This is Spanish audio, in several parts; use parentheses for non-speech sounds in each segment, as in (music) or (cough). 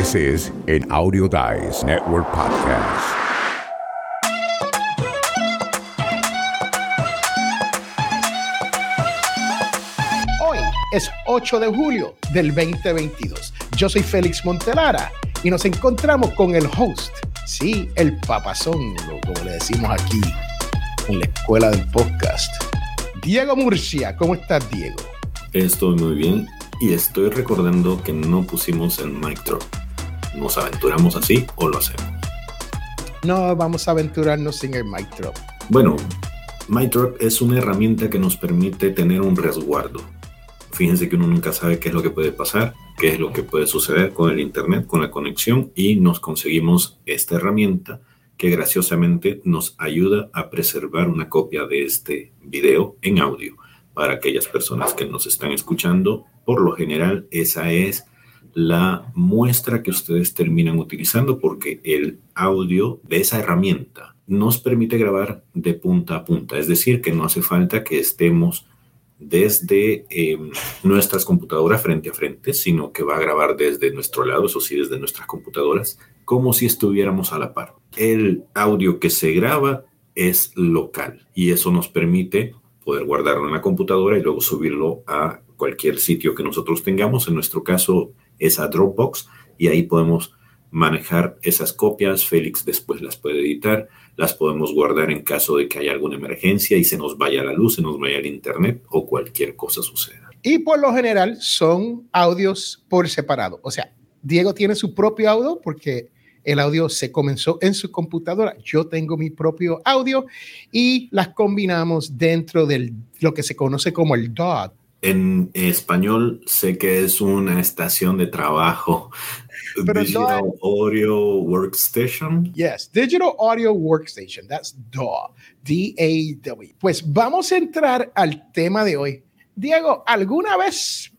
This is an Audio Dice Network podcast. Hoy es 8 de julio del 2022. Yo soy Félix Montelara y nos encontramos con el host, sí, el papazón, como le decimos aquí en la escuela del podcast. Diego Murcia, ¿cómo estás, Diego? Estoy muy bien y estoy recordando que no pusimos el mic drop. ¿Nos aventuramos así o lo hacemos? No, vamos a aventurarnos sin el mic drop. Bueno, mic drop es una herramienta que nos permite tener un resguardo. Fíjense que uno nunca sabe qué es lo que puede pasar, qué es lo que puede suceder con el internet, con la conexión y nos conseguimos esta herramienta que graciosamente nos ayuda a preservar una copia de este video en audio para aquellas personas que nos están escuchando. Por lo general, esa es la muestra que ustedes terminan utilizando porque el audio de esa herramienta nos permite grabar de punta a punta, es decir, que no hace falta que estemos desde eh, nuestras computadoras frente a frente, sino que va a grabar desde nuestro lado, eso sí, desde nuestras computadoras, como si estuviéramos a la par. El audio que se graba es local y eso nos permite poder guardarlo en la computadora y luego subirlo a cualquier sitio que nosotros tengamos. En nuestro caso es Dropbox y ahí podemos manejar esas copias. Félix después las puede editar, las podemos guardar en caso de que haya alguna emergencia y se nos vaya la luz, se nos vaya el internet o cualquier cosa suceda. Y por lo general son audios por separado. O sea, Diego tiene su propio audio porque el audio se comenzó en su computadora. Yo tengo mi propio audio y las combinamos dentro de lo que se conoce como el DAW. En español sé que es una estación de trabajo. Pero Digital no- Audio Workstation. Yes, Digital Audio Workstation. That's DAW. D-A-W. Pues vamos a entrar al tema de hoy. Diego, ¿alguna vez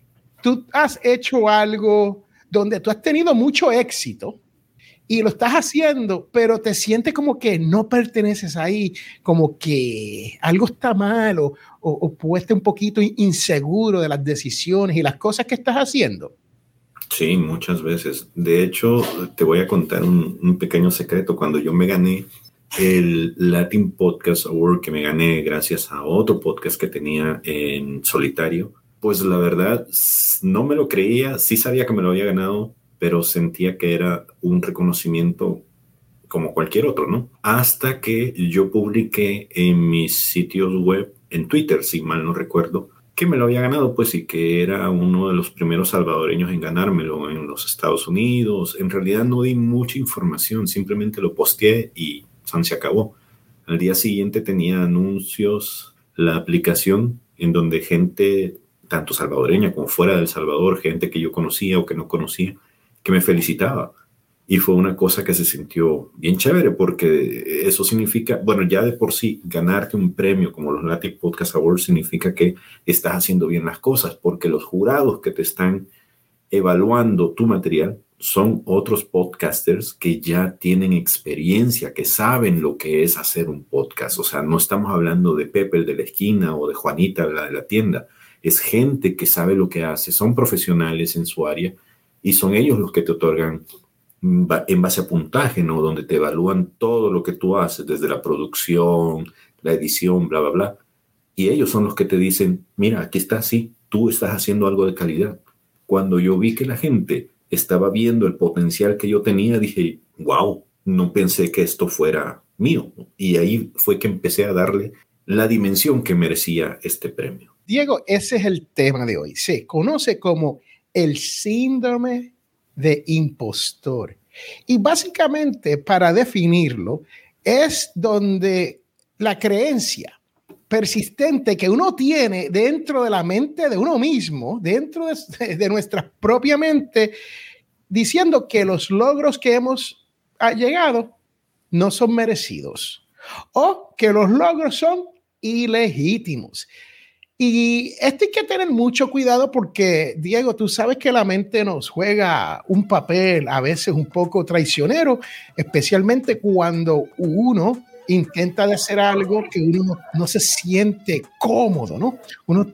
tú has hecho algo donde tú has tenido mucho éxito y lo estás haciendo, pero te sientes como que no perteneces ahí, como que algo está mal o, o, o un poquito inseguro de las decisiones y las cosas que estás haciendo? Sí, muchas veces. De hecho, te voy a contar un, un pequeño secreto. Cuando yo me gané el Latin Podcast Award, que me gané gracias a otro podcast que tenía en solitario, pues la verdad no me lo creía. Sí sabía que me lo había ganado, pero sentía que era un reconocimiento como cualquier otro, ¿no? Hasta que yo publiqué en mis sitios web, en Twitter, si mal no recuerdo, que me lo había ganado, pues y que era uno de los primeros salvadoreños en ganármelo en los Estados Unidos. En realidad no di mucha información, simplemente lo posteé y san, se acabó. Al día siguiente tenía anuncios, la aplicación en donde gente, tanto salvadoreña como fuera del Salvador, gente que yo conocía o que no conocía, que me felicitaba. Y fue una cosa que se sintió bien chévere porque eso significa, bueno, ya de por sí, ganarte un premio como los Latin Podcast Awards significa que estás haciendo bien las cosas porque los jurados que te están evaluando tu material son otros podcasters que ya tienen experiencia, que saben lo que es hacer un podcast. O sea, no estamos hablando de Pepe de la esquina o de Juanita la de la tienda. Es gente que sabe lo que hace, son profesionales en su área y son ellos los que te otorgan ba- en base a puntaje, ¿no? Donde te evalúan todo lo que tú haces, desde la producción, la edición, bla, bla, bla. Y ellos son los que te dicen, mira, aquí está así, tú estás haciendo algo de calidad. Cuando yo vi que la gente estaba viendo el potencial que yo tenía, dije, wow, no pensé que esto fuera mío. Y ahí fue que empecé a darle la dimensión que merecía este premio. Diego, ese es el tema de hoy. Se conoce como el síndrome de impostor. Y básicamente, para definirlo, es donde la creencia persistente que uno tiene dentro de la mente de uno mismo, dentro de, (laughs) nuestra propia mente, diciendo que los logros que hemos llegado no son merecidos o que los logros son ilegítimos. Y esto hay que tener mucho cuidado porque, Diego, tú sabes que la mente nos juega un papel a veces un poco traicionero, especialmente cuando uno intenta hacer algo que uno no, se siente cómodo, ¿no? Uno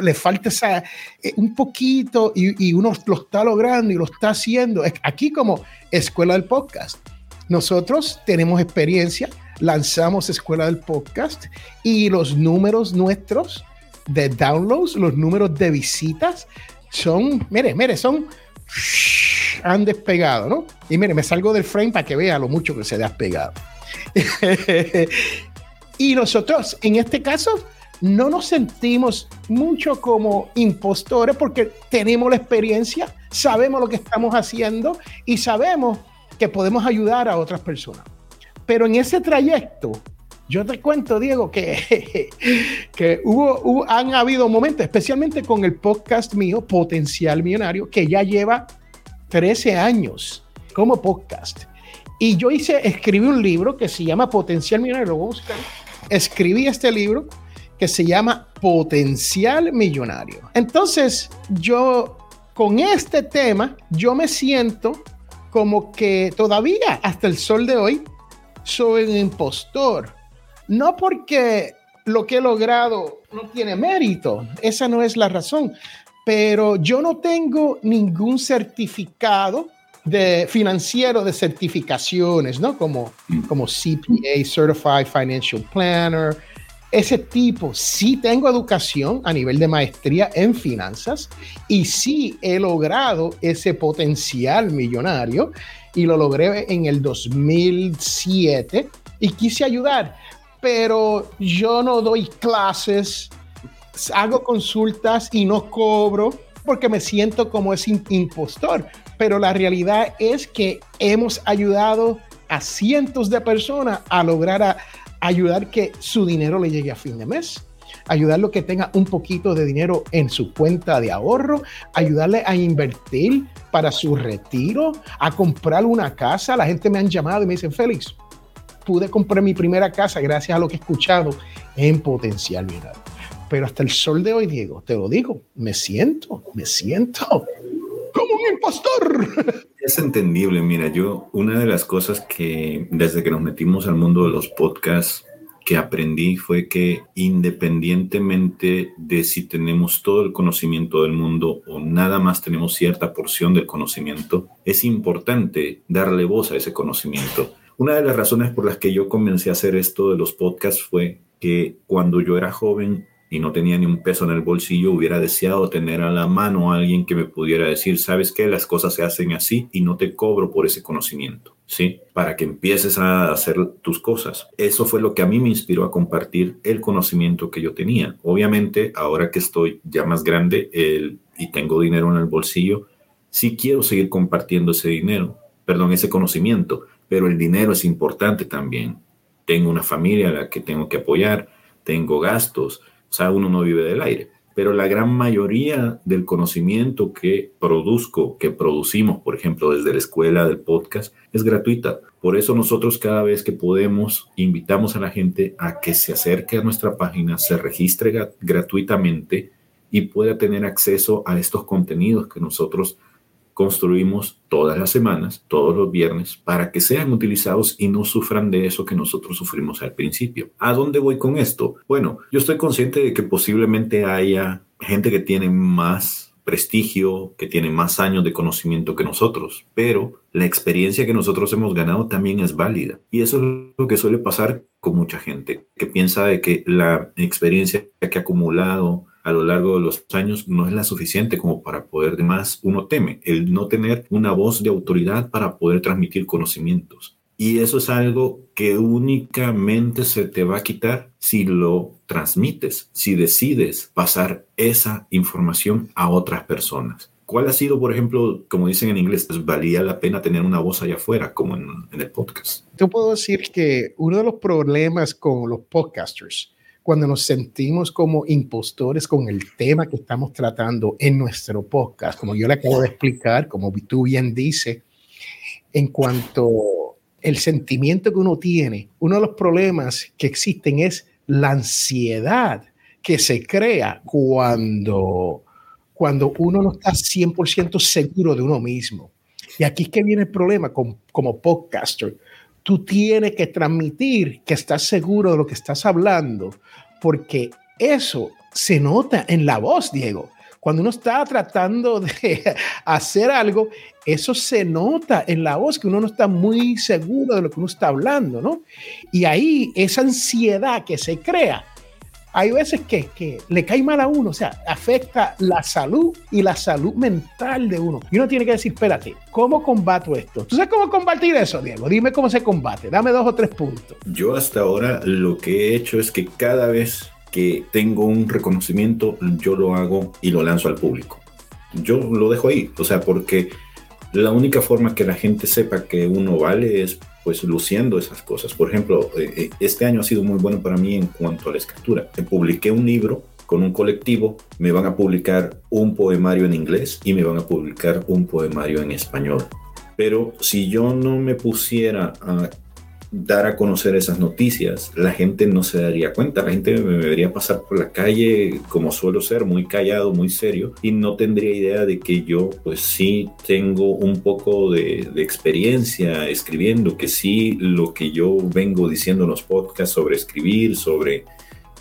le falta esa, eh, un poquito y, y, uno lo está logrando y lo está haciendo. Aquí como Escuela del Podcast, nosotros tenemos experiencia, lanzamos Escuela del Podcast y los números nuestros de downloads, los números de visitas son, mire, mire, son han despegado, ¿no? Y mire, me salgo del frame para que vea lo mucho que se ha despegado. (laughs) y nosotros, en este caso, no nos sentimos mucho como impostores porque tenemos la experiencia, sabemos lo que estamos haciendo y sabemos que podemos ayudar a otras personas. Pero en ese trayecto, yo te cuento, Diego, que, (laughs) que hubo, han habido momentos, especialmente con el podcast mío, Potencial Millonario, que ya lleva 13 años como podcast. Y yo hice, escribí un libro que se llama Potencial Millonario, lo voy a buscar. Escribí este libro que se llama Potencial Millonario. Entonces, yo con este tema, yo me siento como que todavía hasta el sol de hoy soy un impostor. No porque lo que he logrado no tiene mérito, esa no es la razón, pero yo no tengo ningún certificado de financiero de certificaciones, ¿no? Como, como CPA, Certified Financial Planner, ese tipo. Sí tengo educación a nivel de maestría en finanzas y sí he logrado ese potencial millonario y lo logré en el 2007 y quise ayudar, pero yo no doy clases, hago consultas y no cobro porque me siento como ese impostor. Pero la realidad es que hemos ayudado a cientos de personas a lograr a, ayudar que su dinero le llegue a fin de mes ayudarlo que tenga un poquito de dinero en su cuenta de ahorro, ayudarle a invertir para su retiro, a comprar una casa. La gente me han llamado y me dicen, Félix, pude comprar mi primera casa gracias a lo que he escuchado en Potencial Millonario. Pero hasta el sol de hoy, Diego, te lo digo, me siento, me siento como un impostor. Es entendible, mira, yo una de las cosas que desde que nos metimos al mundo de los podcasts que aprendí fue que independientemente de si tenemos todo el conocimiento del mundo o nada más tenemos cierta porción del conocimiento, es importante darle voz a ese conocimiento. Una de las razones por las que yo comencé a hacer esto de los podcasts fue que cuando yo era joven y no tenía ni un peso en el bolsillo, hubiera deseado tener a la mano a alguien que me pudiera decir, sabes que las cosas se hacen así y no te cobro por ese conocimiento, ¿sí? Para que empieces a hacer tus cosas. Eso fue lo que a mí me inspiró a compartir el conocimiento que yo tenía. Obviamente, ahora que estoy ya más grande y tengo dinero en el bolsillo, sí quiero seguir compartiendo ese dinero, perdón, ese conocimiento, pero el dinero es importante también. Tengo una familia a la que tengo que apoyar, tengo gastos, o sea, uno no vive del aire. Pero la gran mayoría del conocimiento que produzco, que producimos, por ejemplo, desde la escuela del podcast, es gratuita. Por eso nosotros cada vez que podemos invitamos a la gente a que se acerque a nuestra página, se registre gratuitamente y pueda tener acceso a estos contenidos que nosotros construimos todas las semanas, todos los viernes, para que sean utilizados y no sufran de eso que nosotros sufrimos al principio. ¿A dónde voy con esto? Bueno, yo estoy consciente de que posiblemente haya gente que tiene más prestigio, que tiene más años de conocimiento que nosotros, pero la experiencia que nosotros hemos ganado también es válida. Y eso es lo que suele pasar con mucha gente, que piensa de que la experiencia que ha acumulado, a lo largo de los años no es la suficiente como para poder, más uno teme el no tener una voz de autoridad para poder transmitir conocimientos. Y eso es algo que únicamente se te va a quitar si lo transmites, si decides pasar esa información a otras personas. ¿Cuál ha sido, por ejemplo, como dicen en inglés, pues valía la pena tener una voz allá afuera, como en, en el podcast? Yo puedo decir que uno de los problemas con los podcasters cuando nos sentimos como impostores con el tema que estamos tratando en nuestro podcast, como yo le acabo de explicar, como tú bien dices, en cuanto el sentimiento que uno tiene, uno de los problemas que existen es la ansiedad que se crea cuando, cuando uno no está 100% seguro de uno mismo. Y aquí es que viene el problema como podcaster tú tienes que transmitir que estás seguro de lo que estás hablando, porque eso se nota en la voz, Diego. Cuando uno está tratando de (laughs) hacer algo, eso se nota en la voz, que uno no está muy seguro de lo que uno está hablando, ¿no? Y ahí esa ansiedad que se crea, hay veces que, que, le cae mal a uno, o sea, afecta la salud y la salud mental de uno. Y uno tiene que decir, espérate, ¿cómo combato esto? ¿Tú sabes cómo combatir eso, Diego? Dime cómo se combate, dame dos o tres puntos. Yo hasta ahora lo que he hecho es que cada vez que tengo un reconocimiento, yo lo hago y lo lanzo al público. Yo lo dejo ahí, o sea, porque la única forma que la gente sepa que uno vale es pues luciendo esas cosas. Por ejemplo, eh, eh, este año ha sido muy bueno para mí en cuanto a la escritura. Publiqué un libro con un colectivo, me van a publicar un poemario en inglés y me van a publicar un poemario en español. Pero si yo no me pusiera a dar a conocer esas noticias, la gente no se daría cuenta, la gente me debería pasar por la calle como suelo ser, muy callado, muy serio, y no tendría idea de que yo pues sí tengo un poco de, de experiencia escribiendo, que sí lo que yo vengo diciendo en los podcasts sobre escribir, sobre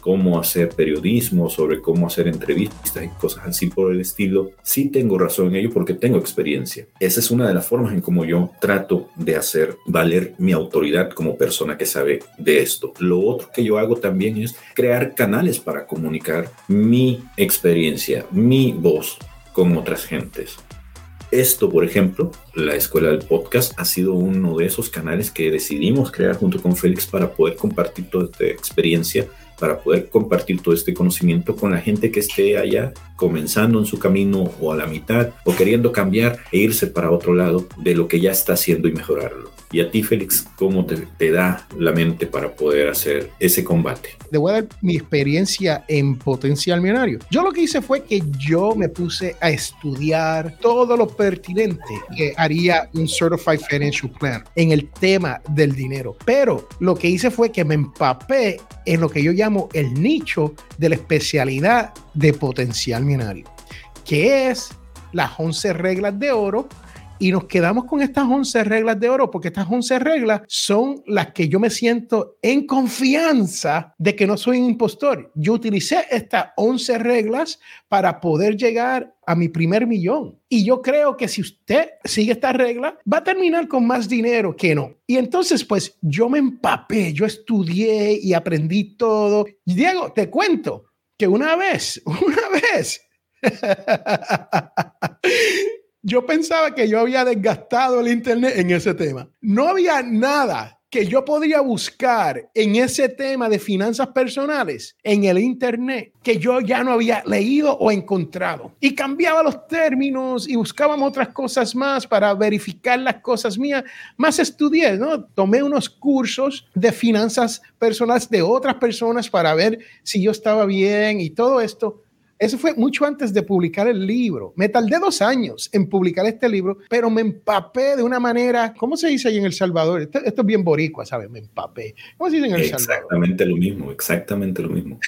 cómo hacer periodismo, sobre cómo hacer entrevistas y cosas así por el estilo, sí tengo razón en ello porque tengo experiencia. Esa es una de las formas en cómo yo trato de hacer valer mi autoridad como persona que sabe de esto. Lo otro que yo hago también es crear canales para comunicar mi experiencia, mi voz con otras gentes. Esto, por ejemplo, la Escuela del Podcast ha sido uno de esos canales que decidimos crear junto con Félix para poder compartir toda esta experiencia para poder compartir todo este conocimiento con la gente que esté allá comenzando en su camino o a la mitad o queriendo cambiar e irse para otro lado de lo que ya está haciendo y mejorarlo. Y a ti, Félix, ¿cómo te, te da la mente para poder hacer ese combate? Le voy a dar mi experiencia en Potencial Millonario. Yo lo que hice fue que yo me puse a estudiar todo lo pertinente que haría un Certified Financial Plan en el tema del dinero. Pero lo que hice fue que me empapé en lo que yo llamo el nicho de la especialidad de potencial millonario, que es las 11 reglas de oro. Y nos quedamos con estas 11 reglas de oro, porque estas 11 reglas son las que yo me siento en confianza de que no soy un impostor. Yo utilicé estas 11 reglas para poder llegar a mi primer millón. Y yo creo que si usted sigue esta regla, va a terminar con más dinero que no. Y entonces, pues yo me empapé, yo estudié y aprendí todo. Diego, te cuento, que una vez, (laughs) una vez, yo pensaba que yo había desgastado el Internet en ese tema. No había nada que yo podría buscar en ese tema de finanzas personales en el Internet que yo ya no había leído o encontrado. Y cambiaba los términos y buscábamos otras cosas más para verificar las cosas mías. Más estudié, ¿no? Tomé unos cursos de finanzas personales de otras personas para ver si yo estaba bien y todo esto. Eso fue mucho antes de publicar el libro. Me tardé dos años en publicar este libro, pero me empapé de una manera, ¿cómo se dice ahí en El Salvador? Esto, esto es bien boricua, ¿sabes? Me empapé. ¿Cómo se dice en El Salvador? Exactamente lo mismo, exactamente lo mismo.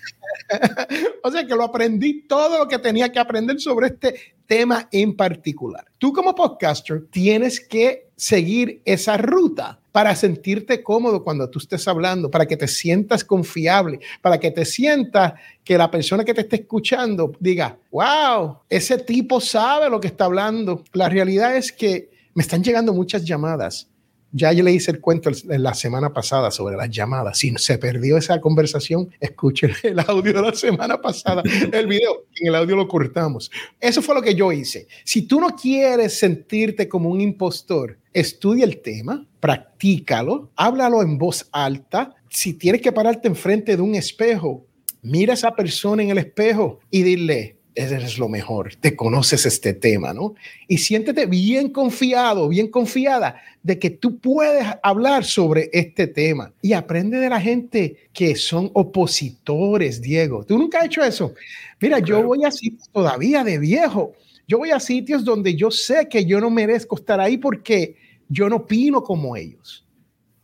(laughs) o sea que lo aprendí todo lo que tenía que aprender sobre este tema en particular. Tú como podcaster tienes que seguir esa ruta para sentirte cómodo cuando tú estés hablando, para que te sientas confiable, para que te sientas que la persona que te esté escuchando diga, wow, ese tipo sabe lo que está hablando. La realidad es que me están llegando muchas llamadas ya yo le hice el cuento la semana pasada sobre las llamadas. Si se perdió esa conversación, escuchen (laughs) el audio de la semana pasada, (laughs) el video. En el audio lo cortamos. Eso fue lo que yo hice. Si tú no quieres sentirte como un impostor, estudia el tema, practícalo, háblalo en voz alta. Si tienes que pararte enfrente de un espejo, mira a esa persona en el espejo y dile, eres lo mejor, te conoces este tema, ¿no? Y siéntete bien confiado, bien confiada de que tú puedes hablar sobre este tema y aprende de la gente que son opositores, Diego. ¿Tú nunca has hecho eso? Mira, yo voy a sitios todavía de viejo, yo voy a sitios donde yo sé que yo no merezco estar ahí porque yo no opino como ellos,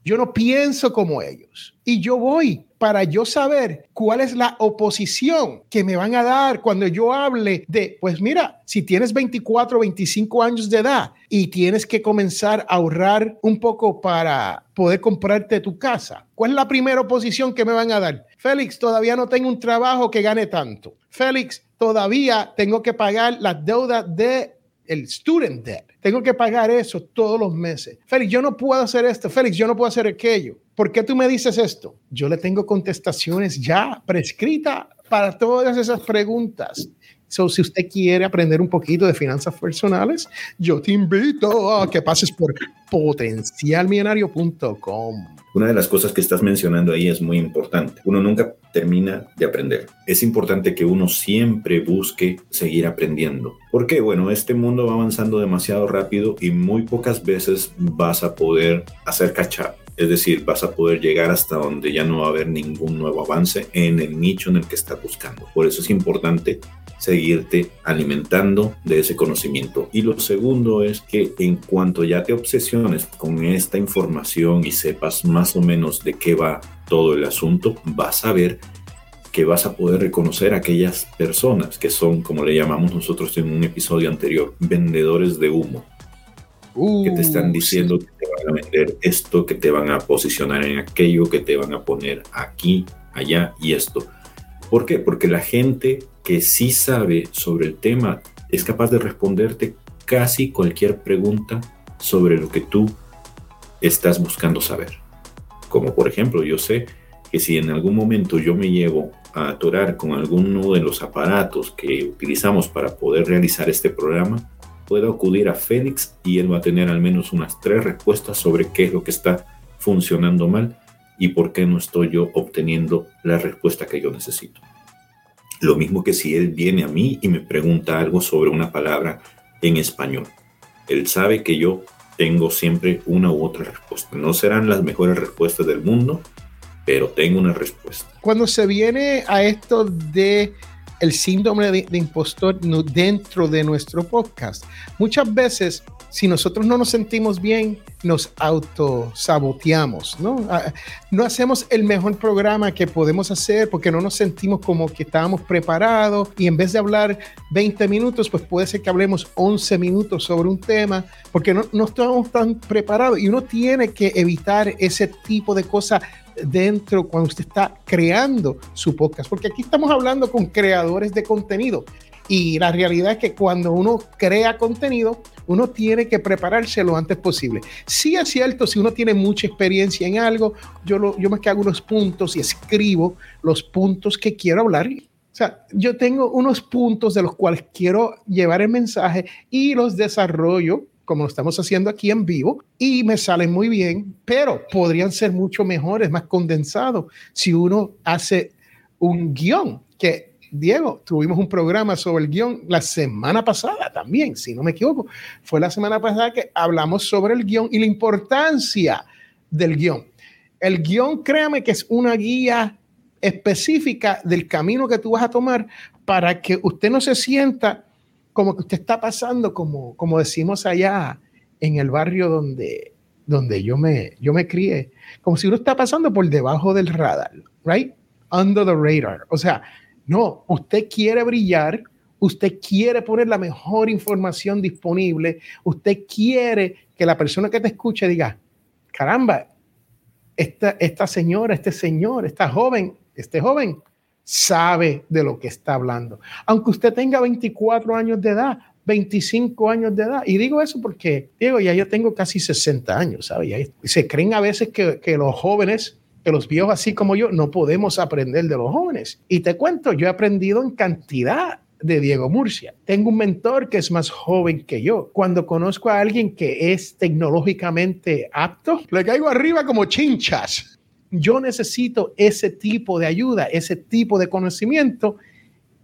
yo no pienso como ellos y yo voy para yo saber cuál es la oposición que me van a dar cuando yo hable de, pues mira, si tienes 24 o 25 años de edad y tienes que comenzar a ahorrar un poco para poder comprarte tu casa, ¿cuál es la primera oposición que me van a dar? Félix, todavía no tengo un trabajo que gane tanto. Félix, todavía tengo que pagar las deudas de el student debt. Tengo que pagar eso todos los meses. Félix, yo no puedo hacer esto. Félix, yo no puedo hacer aquello. ¿Por qué tú me dices esto? Yo le tengo contestaciones ya prescritas para todas esas preguntas. So, si usted quiere aprender un poquito de finanzas personales, yo te invito a que pases por potencialmillonario.com. Una de las cosas que estás mencionando ahí es muy importante. Uno nunca termina de aprender. Es importante que uno siempre busque seguir aprendiendo. Porque, bueno, este mundo va avanzando demasiado rápido y muy pocas veces vas a poder hacer catch up. Es decir, vas a poder llegar hasta donde ya no va a haber ningún nuevo avance en el nicho en el que estás buscando. Por eso es importante seguirte alimentando de ese conocimiento. Y lo segundo es que en cuanto ya te obsesiones con esta información y sepas más o menos de qué va todo el asunto, vas a ver que vas a poder reconocer a aquellas personas que son, como le llamamos nosotros en un episodio anterior, vendedores de humo. que te están uh, diciendo que te van a vender esto, que te van a posicionar en aquello, que te van a poner aquí, allá y esto. ¿Por qué? Porque la gente que sí sabe sobre el tema es capaz de responderte casi cualquier pregunta sobre lo que tú estás buscando saber. Como por ejemplo, yo sé que si en algún momento yo me llevo a atorar con alguno de los aparatos que utilizamos para poder realizar este programa, puedo acudir a Félix y él va a tener al menos unas tres respuestas sobre qué es lo que está funcionando mal y por qué no estoy yo obteniendo la respuesta que yo necesito. Lo mismo que si él viene a mí y me pregunta algo sobre una palabra en español. Él sabe que yo tengo siempre una u otra respuesta. No serán las mejores respuestas del mundo, pero tengo una respuesta. Cuando se viene a esto de el síndrome de, impostor dentro de nuestro podcast, muchas veces si nosotros no nos sentimos bien, nos autosaboteamos, ¿no? Ah, no hacemos el mejor programa que podemos hacer porque no nos sentimos como que estábamos preparados y en vez de hablar 20 minutos, pues puede ser que hablemos 11 minutos sobre un tema porque no, no estamos tan preparados y uno tiene que evitar ese tipo de cosas dentro cuando usted está creando su podcast, porque aquí estamos hablando con creadores de contenido y la realidad es que cuando uno crea contenido, uno tiene que prepararse lo antes posible. Sí es cierto, si uno tiene mucha experiencia en algo, yo, lo, yo me que hago unos puntos y escribo los puntos que quiero hablar. O sea, yo tengo unos puntos de los cuales quiero llevar el mensaje y los desarrollo como lo estamos haciendo aquí en vivo, y me salen muy bien, pero podrían ser mucho mejores, más condensados, si uno hace un guion que Diego, tuvimos un programa sobre el guion la semana pasada también, si no me equivoco. Fue la semana pasada que hablamos sobre el guion y la importancia del guion. El guion, créame que es una guía específica del camino que tú vas a tomar para que usted no se sienta como que usted está pasando, como, como decimos allá en el barrio donde, donde yo, me, yo me crié, como si uno está pasando por debajo del radar, right? Under the radar. O sea, no, usted quiere brillar, usted quiere poner la mejor información disponible, usted quiere que la persona que te escuche diga, caramba, esta, esta señora, este señor, esta joven, este joven sabe de lo que está hablando. Aunque usted tenga 24 años de edad, 25 años de edad. Y digo eso porque, Diego, ya yo tengo casi 60 años, ¿sabe? se creen a veces que, que los jóvenes que los viejos así como yo no podemos aprender de los jóvenes. Y te cuento, yo he aprendido en cantidad de Diego Murcia. Tengo un mentor que es más joven que yo. Cuando conozco a alguien que es tecnológicamente apto, le caigo arriba como chinchas. Yo necesito ese tipo de ayuda, ese tipo de conocimiento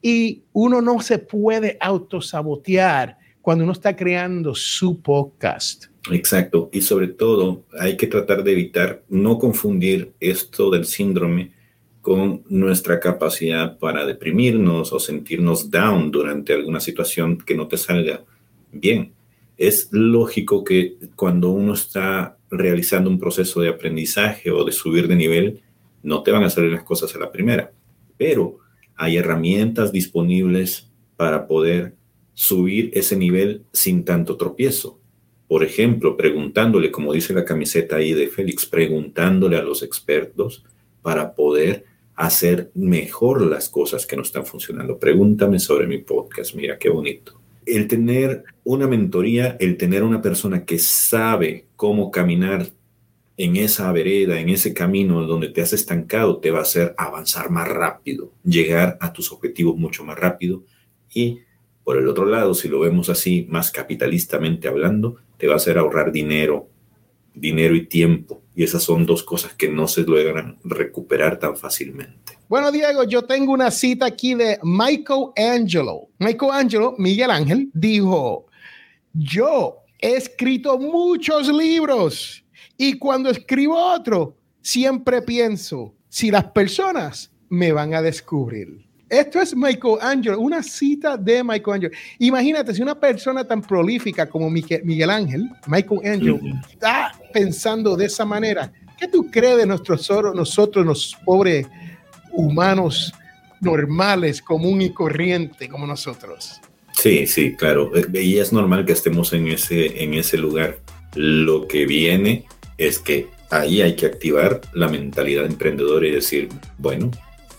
y uno no se puede autosabotear cuando uno está creando su podcast. Exacto, y sobre todo hay que tratar de evitar no confundir esto del síndrome con nuestra capacidad para deprimirnos o sentirnos down durante alguna situación que no te salga bien. Es lógico que cuando uno está realizando un proceso de aprendizaje o de subir de nivel, No te van a salir las cosas a la primera, pero hay herramientas disponibles para poder subir ese nivel sin tanto tropiezo. Por ejemplo, preguntándole, como dice la camiseta ahí de Félix, preguntándole a los expertos para poder hacer mejor las cosas que no están funcionando. Pregúntame sobre mi podcast, mira qué bonito. El tener una mentoría, el tener una persona que sabe cómo caminar en esa vereda, en ese camino donde te has estancado, te va a hacer avanzar más rápido, llegar a tus objetivos mucho más rápido y por el otro lado, si lo vemos así, más capitalistamente hablando, te va a hacer ahorrar dinero, dinero y tiempo. Y esas son dos cosas que no se logran recuperar tan fácilmente. Bueno, Diego, yo tengo una cita aquí de Michael Angelo. Michael Angelo, Miguel Ángel, dijo, yo he escrito muchos libros y cuando escribo otro, siempre pienso si las personas me van a descubrir. Esto es Michelangelo, una cita de Michelangelo. Imagínate, si una persona tan prolífica como Miguel Ángel, Michelangelo, está pensando de esa manera, ¿qué tú crees de nosotros, nosotros los pobres humanos normales, común y corriente como nosotros? Sí, sí, claro. Y es normal que estemos en ese, en ese lugar. Lo que viene es que ahí hay que activar la mentalidad emprendedora y decir, bueno,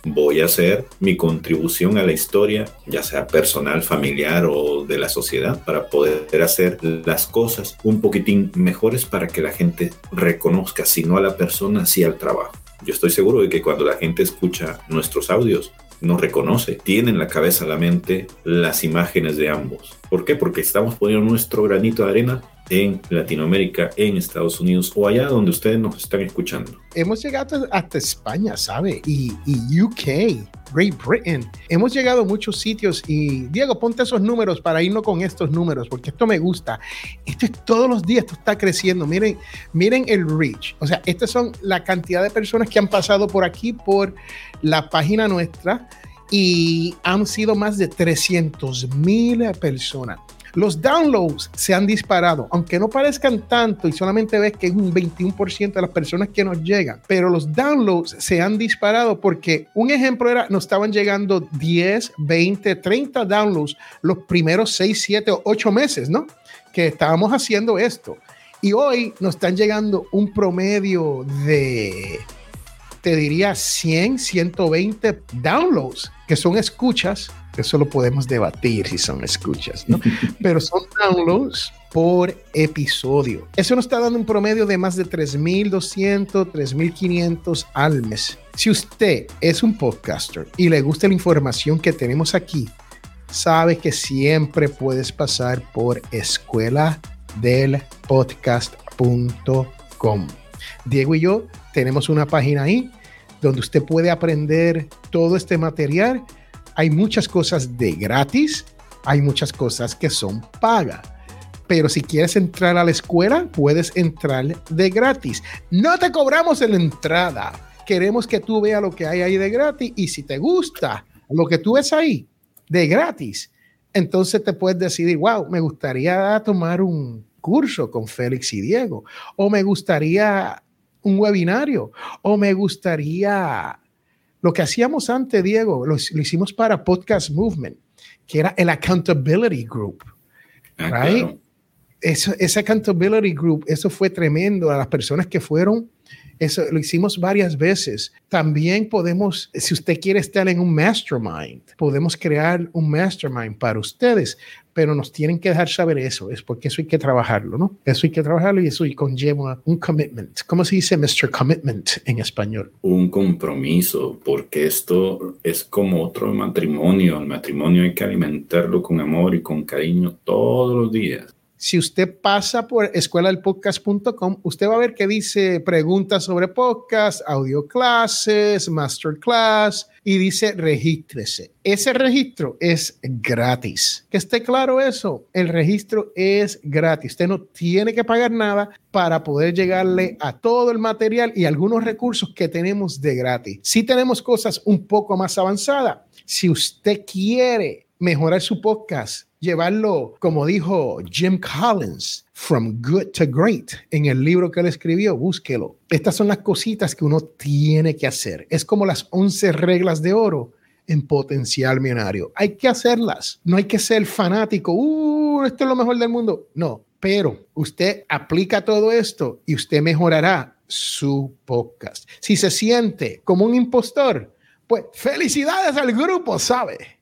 voy a hacer mi contribución a la historia, ya sea personal, familiar o de la sociedad, para poder hacer las cosas un poquitín mejores para que la gente reconozca, si no a la persona, sí al trabajo. Yo estoy seguro de que cuando la gente escucha nuestros audios, nos reconoce, tiene en la cabeza, la mente, las imágenes de ambos. ¿Por qué? Porque estamos poniendo nuestro granito de arena en Latinoamérica, en Estados Unidos o allá donde ustedes nos están escuchando. Hemos llegado hasta España, ¿sabe? Y, y, UK, Great Britain. Hemos llegado a muchos sitios y Diego, ponte esos números para irnos con estos números, porque esto me gusta. Esto es todos los días, esto está creciendo. Miren, miren el reach. O sea, estas son la cantidad de personas que han pasado por aquí, por la página nuestra y han sido más de 300 mil personas. Los downloads se han disparado, aunque no parezcan tanto y solamente ves que es un 21% de las personas que nos llegan, pero los downloads se han disparado porque un ejemplo era, nos estaban llegando 10, 20, 30 downloads los primeros 6, 7 o 8 meses, ¿no? Que estábamos haciendo esto. Y hoy nos están llegando un promedio de, te diría, 100, 120 downloads, que son escuchas eso lo podemos debatir si son escuchas, ¿no? (laughs) Pero son downloads por episodio. Eso nos está dando un promedio de más de 3.200, 3.500 al mes. Si usted es un podcaster y le gusta la información que tenemos aquí, sabe que siempre puedes pasar por escuela del podcast.com. Diego y yo tenemos una página ahí donde usted puede aprender todo este material hay muchas cosas de gratis, hay muchas cosas que son pagas. Pero si quieres entrar a la escuela, puedes entrar de gratis. No te cobramos en la entrada. Queremos que tú veas lo que hay ahí de gratis y si te gusta lo que tú ves ahí de gratis, entonces te puedes decidir, wow, me gustaría tomar un curso con Félix y Diego, o me gustaría un webinario, o me gustaría lo que hacíamos antes, Diego, lo, hicimos para Podcast Movement, que era el Accountability Group. Ah, right? Eso, ese Accountability Group, eso fue tremendo a las personas que fueron eso lo hicimos varias veces. También podemos, si usted quiere estar en un mastermind, podemos crear un mastermind para ustedes, pero nos tienen que dejar saber eso, es porque eso hay que trabajarlo, ¿no? Eso hay que trabajarlo y eso conlleva un commitment. ¿Cómo se dice Mr. Commitment en español? Un compromiso, porque esto es como otro matrimonio. El matrimonio hay que alimentarlo con amor y con cariño todos los días si usted pasa por escueladelpodcast.com, usted va a ver que dice preguntas sobre podcast, audio clases, masterclass y dice regístrese. Ese registro es gratis. Que esté claro eso, el registro es gratis. Usted no tiene que pagar nada para poder llegarle a todo el material y algunos recursos que tenemos de gratis. Si tenemos cosas un poco más avanzadas, si usted quiere mejorar su podcast, llevarlo, como dijo Jim Collins, from good to great, en el libro que él escribió, búsquelo. Estas son las cositas que uno tiene que hacer. Es como las 11 reglas de oro en potencial millonario. Hay que hacerlas. No hay que ser fanático. Uh, esto es lo mejor del mundo. No, pero usted aplica todo esto y usted mejorará su podcast. Si se siente como un impostor, pues felicidades al grupo, ¿sabe?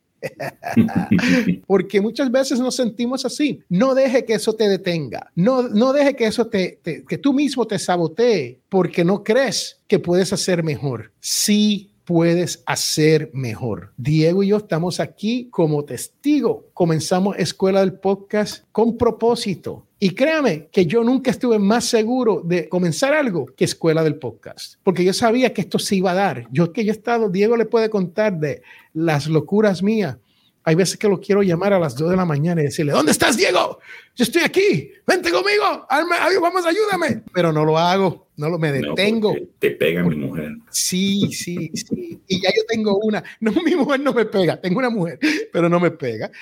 (laughs) Porque muchas veces nos sentimos así. No deje que eso te detenga. No, no deje que eso te, que tú mismo te sabotee porque no crees que puedes hacer mejor. Sí puedes hacer mejor. Diego y yo estamos aquí como testigo. Comenzamos Escuela del Podcast con propósito. Y créame que yo nunca estuve más seguro de comenzar algo que Escuela del Podcast, porque yo sabía que esto se iba a dar. Yo que yo he estado, Diego le puede contar de las locuras mías hay veces que lo quiero llamar a las 2 de la mañana y decirle, ¿dónde estás, Diego? Yo estoy aquí, vente conmigo, vamos, ayúdame. Pero no lo hago, no lo me detengo. te pega mi mujer. Sí, sí, sí. Y ya yo tengo una. No, mi mujer no me pega, tengo una mujer, pero no me pega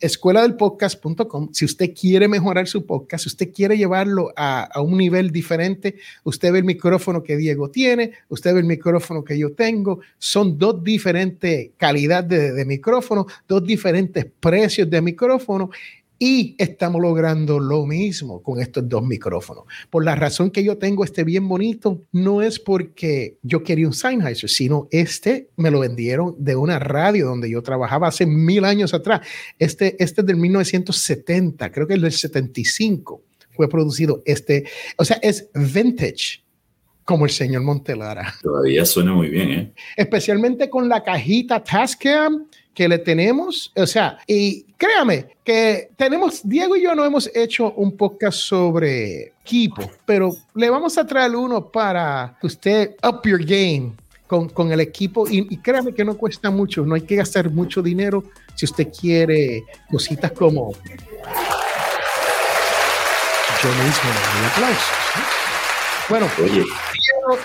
escuela del podcast.com. Si usted quiere mejorar su podcast, si usted quiere llevarlo a, un nivel diferente, usted ve el micrófono que Diego tiene, usted ve el micrófono que yo tengo. Son dos diferentes calidades de, de micrófono, dos diferentes precios de micrófono y estamos logrando lo mismo con estos dos micrófonos. Por la razón que yo tengo este bien bonito, no es porque yo quería un Sennheiser, sino este me lo vendieron de una radio donde yo trabajaba hace mil años atrás. Este, este es del 1970, creo que es del 75 fue producido este, o sea, es vintage como el señor Montelara. Todavía suena muy bien, ¿eh? Especialmente con la cajita Tascam que le tenemos, o sea, y créame que tenemos, Diego y yo no hemos hecho un podcast sobre equipo, pero le vamos a traer uno para que usted up your game con, con el equipo y, créame que no cuesta mucho, no hay que gastar mucho dinero si usted quiere cositas como yo mismo aplausos. Bueno, Oye.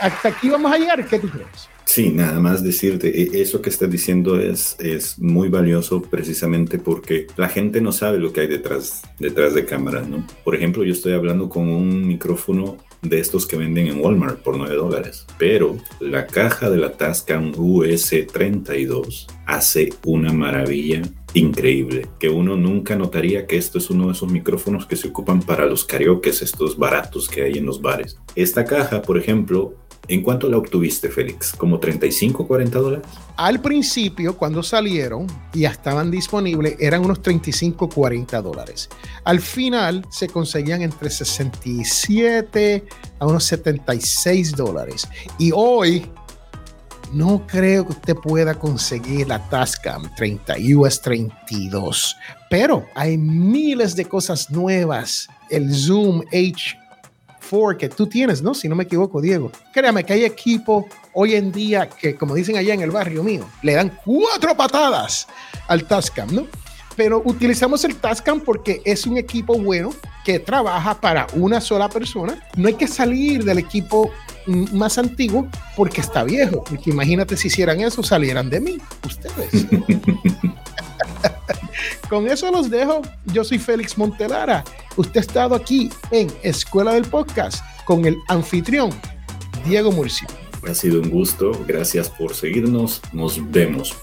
hasta aquí vamos a llegar, ¿qué tú crees? Sí, nada más decirte, e, eso que estás diciendo es, es muy valioso precisamente porque la gente no sabe lo que hay detrás, detrás de cámaras, ¿no? Por ejemplo, yo estoy hablando con un micrófono de estos que venden en Walmart por 9 dólares, pero la caja de la Tascam US32 hace una maravilla increíble, que uno nunca notaría que esto es uno de esos micrófonos que se ocupan para los karaoke, estos baratos que hay en los bares. Esta caja, por ejemplo, ¿En cuánto la obtuviste, Félix? ¿Como 35, 40 dólares? Al principio, cuando salieron y estaban disponibles, eran unos 35, 40 dólares. Al final se conseguían entre 67 a unos 76 dólares. Y hoy no creo que usted pueda conseguir la Tascam 30 US 32, pero hay miles de cosas nuevas. El Zoom H que tú tienes, ¿no? Si no me equivoco, Diego. Créame que hay equipo hoy en día que, como dicen allá en el barrio mío, le dan cuatro patadas al Tascam, ¿no? Pero utilizamos el Tascam porque es un equipo bueno que trabaja para una sola persona. No hay que salir del equipo más antiguo porque está viejo. Porque imagínate si hicieran eso, salieran de mí, ustedes. (laughs) Con eso los dejo. Yo soy Félix Montelara. Usted ha estado aquí en Escuela del Podcast con el anfitrión Diego Murcia. Ha sido un gusto. Gracias por seguirnos. Nos vemos.